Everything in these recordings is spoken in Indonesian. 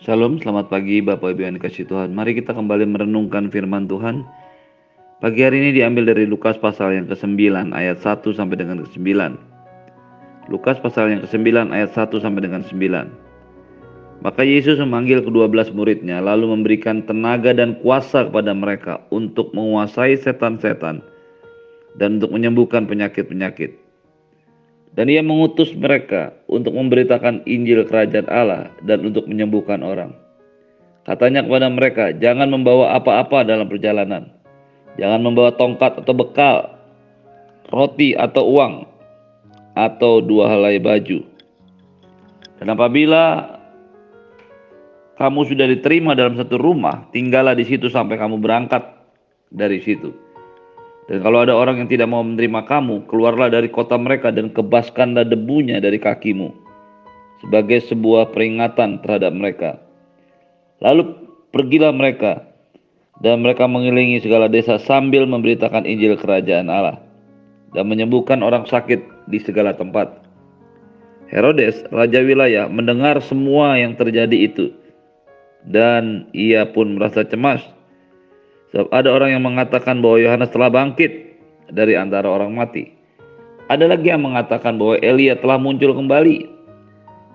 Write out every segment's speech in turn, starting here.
Shalom, selamat pagi Bapak Ibu yang dikasih Tuhan. Mari kita kembali merenungkan firman Tuhan. Pagi hari ini diambil dari Lukas pasal yang ke-9 ayat 1 sampai dengan ke-9. Lukas pasal yang ke-9 ayat 1 sampai dengan 9. Maka Yesus memanggil kedua belas muridnya lalu memberikan tenaga dan kuasa kepada mereka untuk menguasai setan-setan dan untuk menyembuhkan penyakit-penyakit. Dan ia mengutus mereka untuk memberitakan Injil Kerajaan Allah dan untuk menyembuhkan orang. Katanya kepada mereka, jangan membawa apa-apa dalam perjalanan. Jangan membawa tongkat atau bekal, roti atau uang, atau dua helai baju. Dan apabila kamu sudah diterima dalam satu rumah, tinggallah di situ sampai kamu berangkat dari situ. Dan kalau ada orang yang tidak mau menerima kamu, keluarlah dari kota mereka dan kebaskanlah debunya dari kakimu sebagai sebuah peringatan terhadap mereka. Lalu pergilah mereka dan mereka mengelilingi segala desa sambil memberitakan Injil Kerajaan Allah dan menyembuhkan orang sakit di segala tempat. Herodes, raja wilayah, mendengar semua yang terjadi itu dan ia pun merasa cemas Sebab ada orang yang mengatakan bahwa Yohanes telah bangkit dari antara orang mati. Ada lagi yang mengatakan bahwa Elia telah muncul kembali.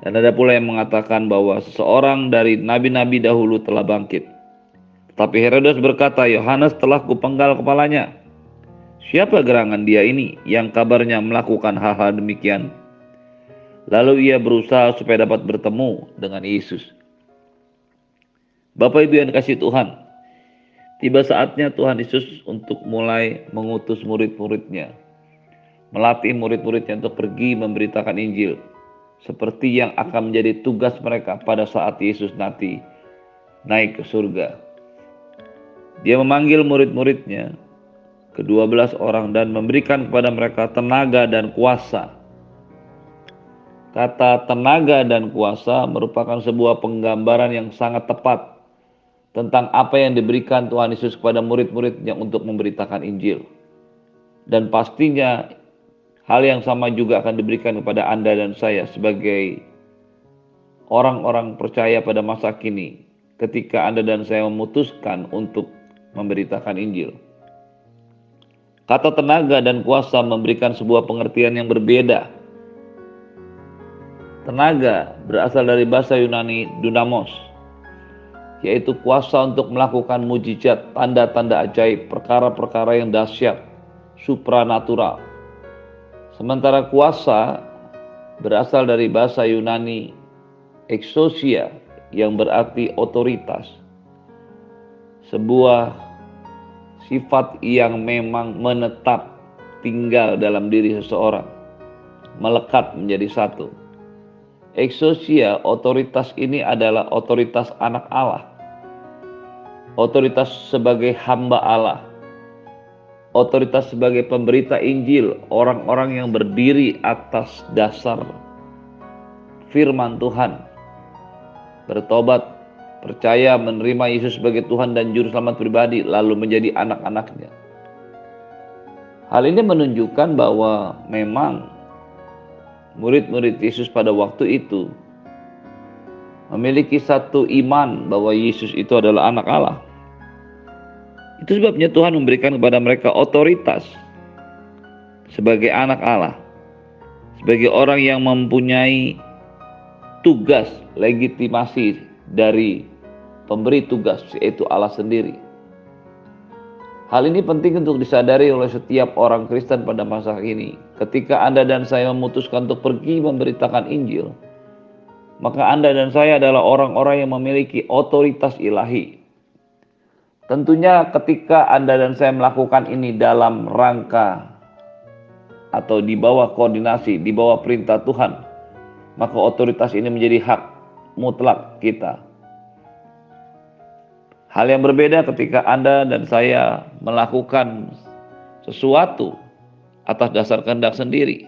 Dan ada pula yang mengatakan bahwa seseorang dari nabi-nabi dahulu telah bangkit. Tapi Herodes berkata, Yohanes telah kupenggal kepalanya. Siapa gerangan dia ini yang kabarnya melakukan hal-hal demikian? Lalu ia berusaha supaya dapat bertemu dengan Yesus. Bapak Ibu yang dikasih Tuhan, Tiba saatnya Tuhan Yesus untuk mulai mengutus murid-muridnya. Melatih murid-muridnya untuk pergi memberitakan Injil. Seperti yang akan menjadi tugas mereka pada saat Yesus nanti naik ke surga. Dia memanggil murid-muridnya, kedua belas orang dan memberikan kepada mereka tenaga dan kuasa. Kata tenaga dan kuasa merupakan sebuah penggambaran yang sangat tepat tentang apa yang diberikan Tuhan Yesus kepada murid-muridnya untuk memberitakan Injil. Dan pastinya hal yang sama juga akan diberikan kepada Anda dan saya sebagai orang-orang percaya pada masa kini ketika Anda dan saya memutuskan untuk memberitakan Injil. Kata tenaga dan kuasa memberikan sebuah pengertian yang berbeda. Tenaga berasal dari bahasa Yunani dunamos yaitu kuasa untuk melakukan mujizat, tanda-tanda ajaib, perkara-perkara yang dahsyat, supranatural. Sementara kuasa berasal dari bahasa Yunani exousia yang berarti otoritas. Sebuah sifat yang memang menetap tinggal dalam diri seseorang, melekat menjadi satu. Exousia, otoritas ini adalah otoritas anak Allah. Otoritas sebagai hamba Allah, otoritas sebagai pemberita Injil, orang-orang yang berdiri atas dasar firman Tuhan, bertobat, percaya menerima Yesus sebagai Tuhan dan Juru Selamat pribadi, lalu menjadi anak-anaknya. Hal ini menunjukkan bahwa memang murid-murid Yesus pada waktu itu memiliki satu iman bahwa Yesus itu adalah anak Allah. Itu sebabnya Tuhan memberikan kepada mereka otoritas sebagai anak Allah, sebagai orang yang mempunyai tugas legitimasi dari pemberi tugas yaitu Allah sendiri. Hal ini penting untuk disadari oleh setiap orang Kristen pada masa ini. Ketika Anda dan saya memutuskan untuk pergi memberitakan Injil, maka Anda dan saya adalah orang-orang yang memiliki otoritas ilahi Tentunya ketika Anda dan saya melakukan ini dalam rangka atau di bawah koordinasi, di bawah perintah Tuhan, maka otoritas ini menjadi hak mutlak kita. Hal yang berbeda ketika Anda dan saya melakukan sesuatu atas dasar kehendak sendiri.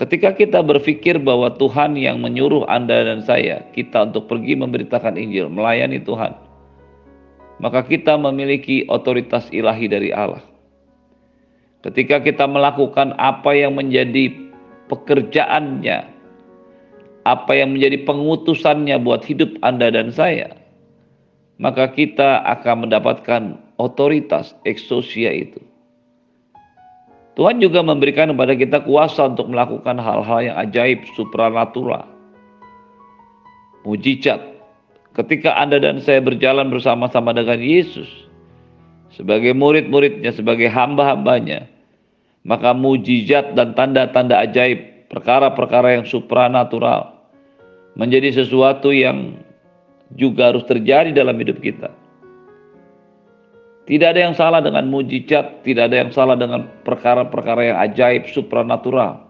Ketika kita berpikir bahwa Tuhan yang menyuruh Anda dan saya, kita untuk pergi memberitakan Injil, melayani Tuhan, maka kita memiliki otoritas ilahi dari Allah. Ketika kita melakukan apa yang menjadi pekerjaannya, apa yang menjadi pengutusannya buat hidup Anda dan saya, maka kita akan mendapatkan otoritas eksosia itu. Tuhan juga memberikan kepada kita kuasa untuk melakukan hal-hal yang ajaib, supranatural, mujizat. Ketika Anda dan saya berjalan bersama-sama dengan Yesus, sebagai murid-muridnya, sebagai hamba-hambanya, maka mujizat dan tanda-tanda ajaib, perkara-perkara yang supranatural, menjadi sesuatu yang juga harus terjadi dalam hidup kita. Tidak ada yang salah dengan mujizat, tidak ada yang salah dengan perkara-perkara yang ajaib, supranatural.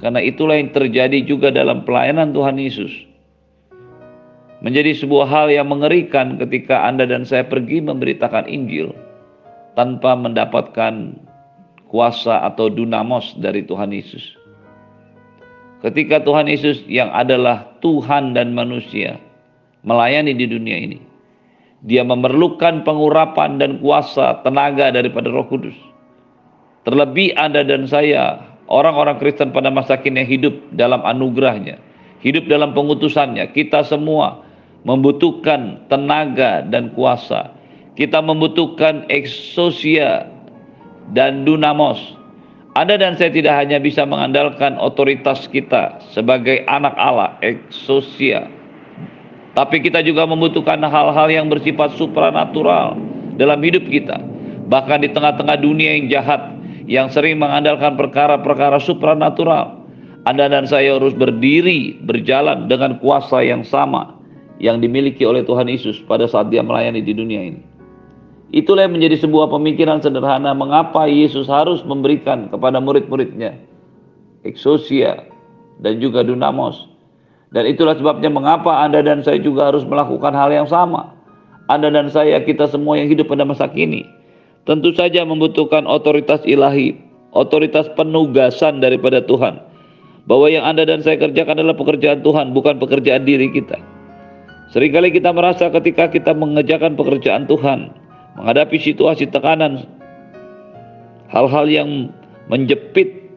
Karena itulah yang terjadi juga dalam pelayanan Tuhan Yesus. Menjadi sebuah hal yang mengerikan ketika Anda dan saya pergi memberitakan Injil tanpa mendapatkan kuasa atau dunamos dari Tuhan Yesus. Ketika Tuhan Yesus yang adalah Tuhan dan manusia melayani di dunia ini, dia memerlukan pengurapan dan kuasa tenaga daripada Roh Kudus. Terlebih Anda dan saya, orang-orang Kristen pada masa kini hidup dalam anugerahnya, hidup dalam pengutusannya. Kita semua membutuhkan tenaga dan kuasa. Kita membutuhkan eksosia dan dunamos. Anda dan saya tidak hanya bisa mengandalkan otoritas kita sebagai anak Allah, eksosia, tapi kita juga membutuhkan hal-hal yang bersifat supranatural dalam hidup kita. Bahkan di tengah-tengah dunia yang jahat, yang sering mengandalkan perkara-perkara supranatural. Anda dan saya harus berdiri, berjalan dengan kuasa yang sama yang dimiliki oleh Tuhan Yesus pada saat dia melayani di dunia ini. Itulah yang menjadi sebuah pemikiran sederhana mengapa Yesus harus memberikan kepada murid-muridnya eksosia dan juga dunamos dan itulah sebabnya mengapa Anda dan saya juga harus melakukan hal yang sama. Anda dan saya, kita semua yang hidup pada masa kini, tentu saja membutuhkan otoritas ilahi, otoritas penugasan daripada Tuhan. Bahwa yang Anda dan saya kerjakan adalah pekerjaan Tuhan, bukan pekerjaan diri kita. Seringkali kita merasa ketika kita mengerjakan pekerjaan Tuhan, menghadapi situasi tekanan, hal-hal yang menjepit,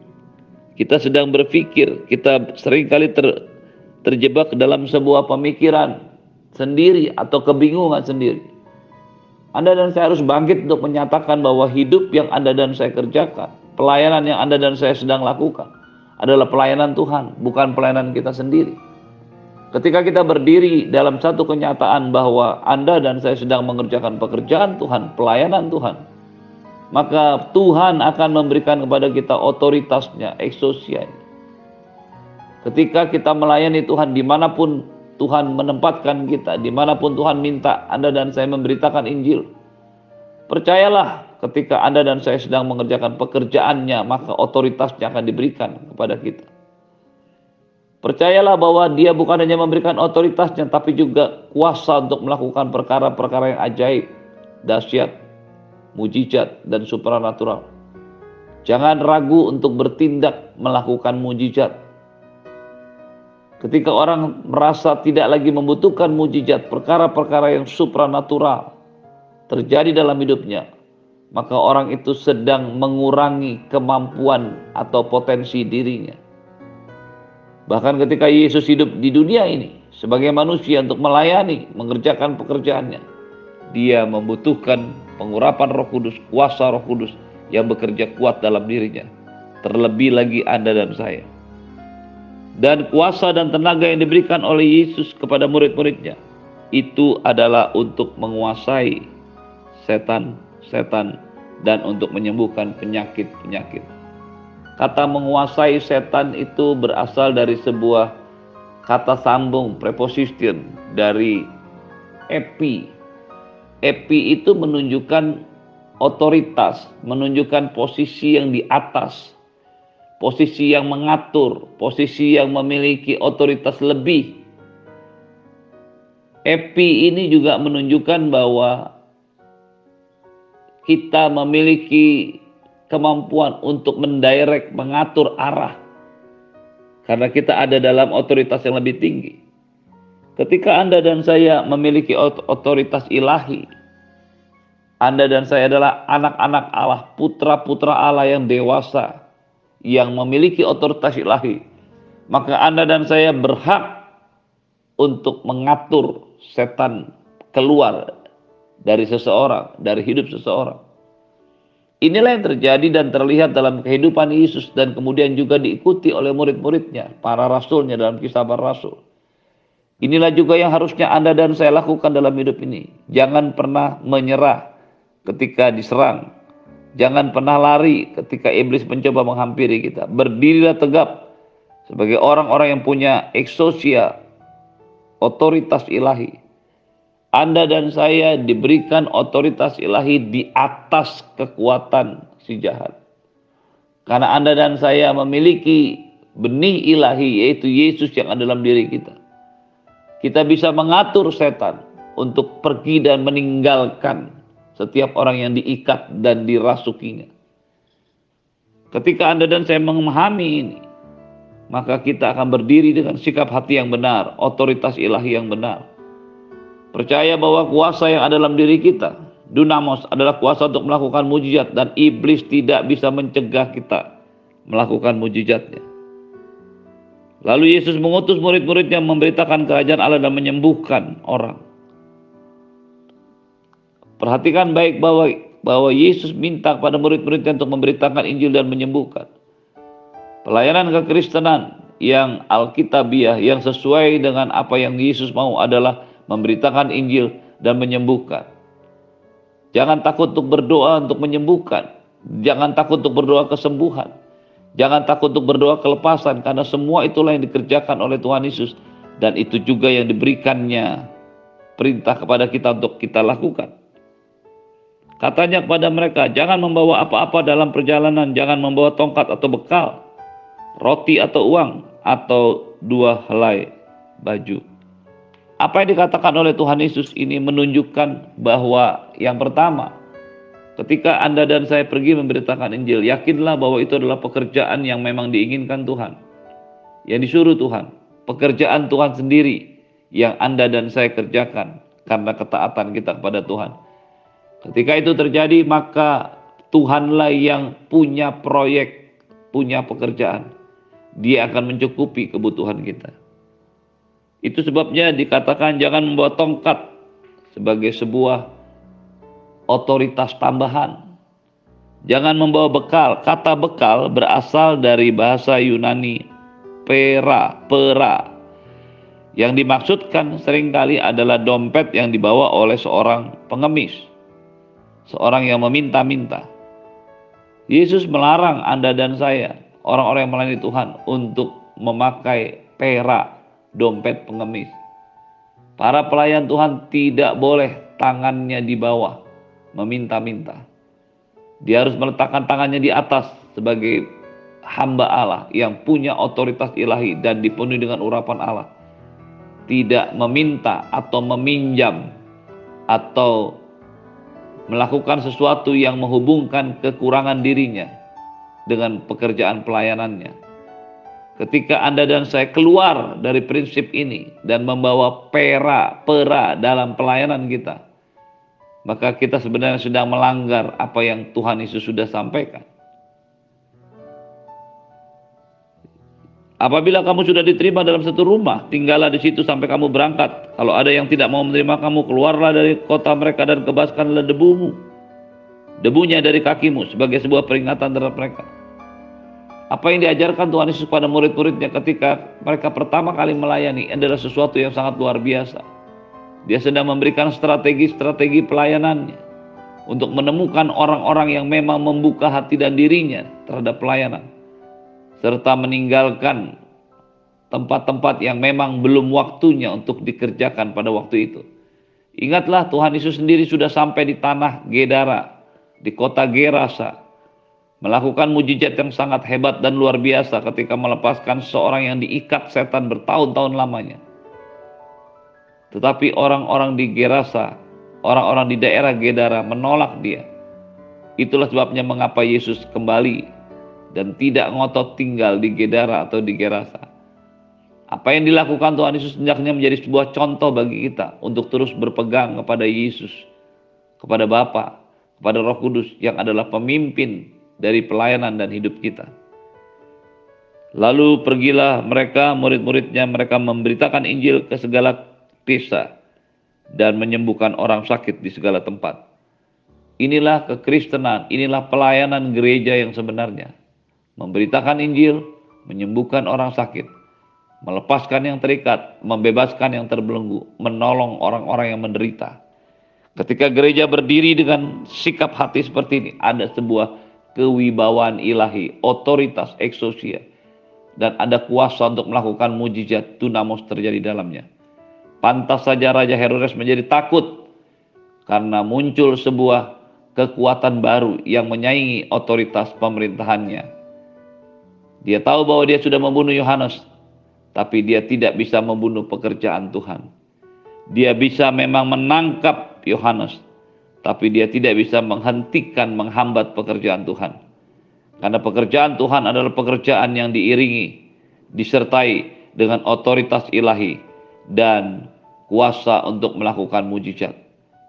kita sedang berpikir, kita sering kali ter, terjebak dalam sebuah pemikiran sendiri atau kebingungan sendiri. Anda dan saya harus bangkit untuk menyatakan bahwa hidup yang Anda dan saya kerjakan, pelayanan yang Anda dan saya sedang lakukan adalah pelayanan Tuhan, bukan pelayanan kita sendiri. Ketika kita berdiri dalam satu kenyataan bahwa Anda dan saya sedang mengerjakan pekerjaan Tuhan, pelayanan Tuhan, maka Tuhan akan memberikan kepada kita otoritasnya, eksosianya Ketika kita melayani Tuhan di mana pun Tuhan menempatkan kita, di mana pun Tuhan minta Anda dan saya memberitakan Injil. Percayalah ketika Anda dan saya sedang mengerjakan pekerjaannya, maka otoritasnya akan diberikan kepada kita. Percayalah bahwa dia bukan hanya memberikan otoritasnya, tapi juga kuasa untuk melakukan perkara-perkara yang ajaib, dahsyat, mujizat, dan supranatural. Jangan ragu untuk bertindak melakukan mujizat, Ketika orang merasa tidak lagi membutuhkan mujizat, perkara-perkara yang supranatural terjadi dalam hidupnya, maka orang itu sedang mengurangi kemampuan atau potensi dirinya. Bahkan ketika Yesus hidup di dunia ini sebagai manusia untuk melayani, mengerjakan pekerjaannya, dia membutuhkan pengurapan Roh Kudus, kuasa Roh Kudus yang bekerja kuat dalam dirinya. Terlebih lagi Anda dan saya dan kuasa dan tenaga yang diberikan oleh Yesus kepada murid-muridnya itu adalah untuk menguasai setan-setan dan untuk menyembuhkan penyakit-penyakit. Kata menguasai setan itu berasal dari sebuah kata sambung preposition dari epi. Epi itu menunjukkan otoritas, menunjukkan posisi yang di atas posisi yang mengatur, posisi yang memiliki otoritas lebih. Epi ini juga menunjukkan bahwa kita memiliki kemampuan untuk mendirect, mengatur arah. Karena kita ada dalam otoritas yang lebih tinggi. Ketika Anda dan saya memiliki otoritas ilahi, Anda dan saya adalah anak-anak Allah, putra-putra Allah yang dewasa, yang memiliki otoritas ilahi, maka Anda dan saya berhak untuk mengatur setan keluar dari seseorang, dari hidup seseorang. Inilah yang terjadi dan terlihat dalam kehidupan Yesus dan kemudian juga diikuti oleh murid-muridnya, para rasulnya dalam kisah para rasul. Inilah juga yang harusnya Anda dan saya lakukan dalam hidup ini. Jangan pernah menyerah ketika diserang. Jangan pernah lari ketika iblis mencoba menghampiri kita. Berdirilah tegap sebagai orang-orang yang punya eksosia, otoritas ilahi. Anda dan saya diberikan otoritas ilahi di atas kekuatan si jahat. Karena Anda dan saya memiliki benih ilahi yaitu Yesus yang ada dalam diri kita. Kita bisa mengatur setan untuk pergi dan meninggalkan setiap orang yang diikat dan dirasukinya. Ketika Anda dan saya memahami ini, maka kita akan berdiri dengan sikap hati yang benar, otoritas ilahi yang benar. Percaya bahwa kuasa yang ada dalam diri kita, dunamos adalah kuasa untuk melakukan mujizat dan iblis tidak bisa mencegah kita melakukan mujizatnya. Lalu Yesus mengutus murid-muridnya memberitakan kerajaan Allah dan menyembuhkan orang. Perhatikan baik bahwa bahwa Yesus minta kepada murid-muridnya untuk memberitakan Injil dan menyembuhkan. Pelayanan kekristenan yang alkitabiah yang sesuai dengan apa yang Yesus mau adalah memberitakan Injil dan menyembuhkan. Jangan takut untuk berdoa untuk menyembuhkan. Jangan takut untuk berdoa kesembuhan. Jangan takut untuk berdoa kelepasan karena semua itulah yang dikerjakan oleh Tuhan Yesus dan itu juga yang diberikannya perintah kepada kita untuk kita lakukan. Katanya kepada mereka, jangan membawa apa-apa dalam perjalanan, jangan membawa tongkat atau bekal, roti atau uang, atau dua helai baju. Apa yang dikatakan oleh Tuhan Yesus ini menunjukkan bahwa yang pertama, Ketika Anda dan saya pergi memberitakan Injil, yakinlah bahwa itu adalah pekerjaan yang memang diinginkan Tuhan. Yang disuruh Tuhan. Pekerjaan Tuhan sendiri yang Anda dan saya kerjakan karena ketaatan kita kepada Tuhan. Ketika itu terjadi, maka Tuhanlah yang punya proyek, punya pekerjaan. Dia akan mencukupi kebutuhan kita. Itu sebabnya dikatakan jangan membawa tongkat sebagai sebuah otoritas tambahan. Jangan membawa bekal. Kata bekal berasal dari bahasa Yunani pera, pera. Yang dimaksudkan sering kali adalah dompet yang dibawa oleh seorang pengemis. Seorang yang meminta-minta. Yesus melarang Anda dan saya, orang-orang yang melayani Tuhan, untuk memakai pera, dompet pengemis. Para pelayan Tuhan tidak boleh tangannya di bawah meminta-minta. Dia harus meletakkan tangannya di atas sebagai hamba Allah yang punya otoritas ilahi dan dipenuhi dengan urapan Allah. Tidak meminta atau meminjam atau melakukan sesuatu yang menghubungkan kekurangan dirinya dengan pekerjaan pelayanannya. Ketika Anda dan saya keluar dari prinsip ini dan membawa pera, pera dalam pelayanan kita, maka kita sebenarnya sedang melanggar apa yang Tuhan Yesus sudah sampaikan. Apabila kamu sudah diterima dalam satu rumah, tinggallah di situ sampai kamu berangkat. Kalau ada yang tidak mau menerima kamu, keluarlah dari kota mereka dan kebaskanlah debumu. Debunya dari kakimu sebagai sebuah peringatan terhadap mereka. Apa yang diajarkan Tuhan Yesus pada murid-muridnya ketika mereka pertama kali melayani adalah sesuatu yang sangat luar biasa. Dia sedang memberikan strategi-strategi pelayanannya untuk menemukan orang-orang yang memang membuka hati dan dirinya terhadap pelayanan, serta meninggalkan tempat-tempat yang memang belum waktunya untuk dikerjakan pada waktu itu. Ingatlah Tuhan Yesus sendiri sudah sampai di tanah Gedara, di kota Gerasa, melakukan mujizat yang sangat hebat dan luar biasa ketika melepaskan seorang yang diikat setan bertahun-tahun lamanya. Tetapi orang-orang di Gerasa, orang-orang di daerah Gedara menolak dia. Itulah sebabnya mengapa Yesus kembali dan tidak ngotot tinggal di Gedara atau di Gerasa. Apa yang dilakukan Tuhan Yesus sejaknya menjadi sebuah contoh bagi kita untuk terus berpegang kepada Yesus, kepada Bapa, kepada Roh Kudus yang adalah pemimpin dari pelayanan dan hidup kita. Lalu pergilah mereka, murid-muridnya, mereka memberitakan Injil ke segala desa dan menyembuhkan orang sakit di segala tempat. Inilah kekristenan, inilah pelayanan gereja yang sebenarnya. Memberitakan Injil, menyembuhkan orang sakit, melepaskan yang terikat, membebaskan yang terbelenggu, menolong orang-orang yang menderita. Ketika gereja berdiri dengan sikap hati seperti ini, ada sebuah kewibawaan ilahi, otoritas eksosia, dan ada kuasa untuk melakukan mujizat tunamos terjadi dalamnya. Pantas saja Raja Herodes menjadi takut karena muncul sebuah kekuatan baru yang menyaingi otoritas pemerintahannya. Dia tahu bahwa dia sudah membunuh Yohanes, tapi dia tidak bisa membunuh pekerjaan Tuhan. Dia bisa memang menangkap Yohanes, tapi dia tidak bisa menghentikan, menghambat pekerjaan Tuhan. Karena pekerjaan Tuhan adalah pekerjaan yang diiringi, disertai dengan otoritas ilahi dan kuasa untuk melakukan mujizat.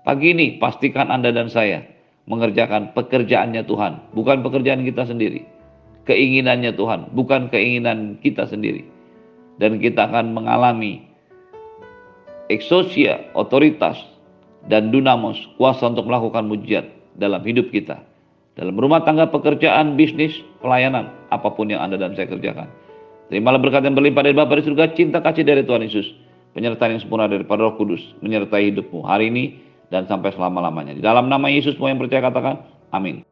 Pagi ini pastikan Anda dan saya mengerjakan pekerjaannya Tuhan, bukan pekerjaan kita sendiri. Keinginannya Tuhan, bukan keinginan kita sendiri. Dan kita akan mengalami eksosia, otoritas, dan dunamos, kuasa untuk melakukan mujizat dalam hidup kita. Dalam rumah tangga, pekerjaan, bisnis, pelayanan, apa pun yang Anda dan saya kerjakan. Terimalah berkat yang berlimpah dari Bapa di surga, cinta kasih dari Tuhan Yesus, penyertaan yang sempurna daripada Roh Kudus, menyertai hidupmu hari ini dan sampai selama-lamanya. Di dalam nama Yesus, semua yang percaya katakan, amin.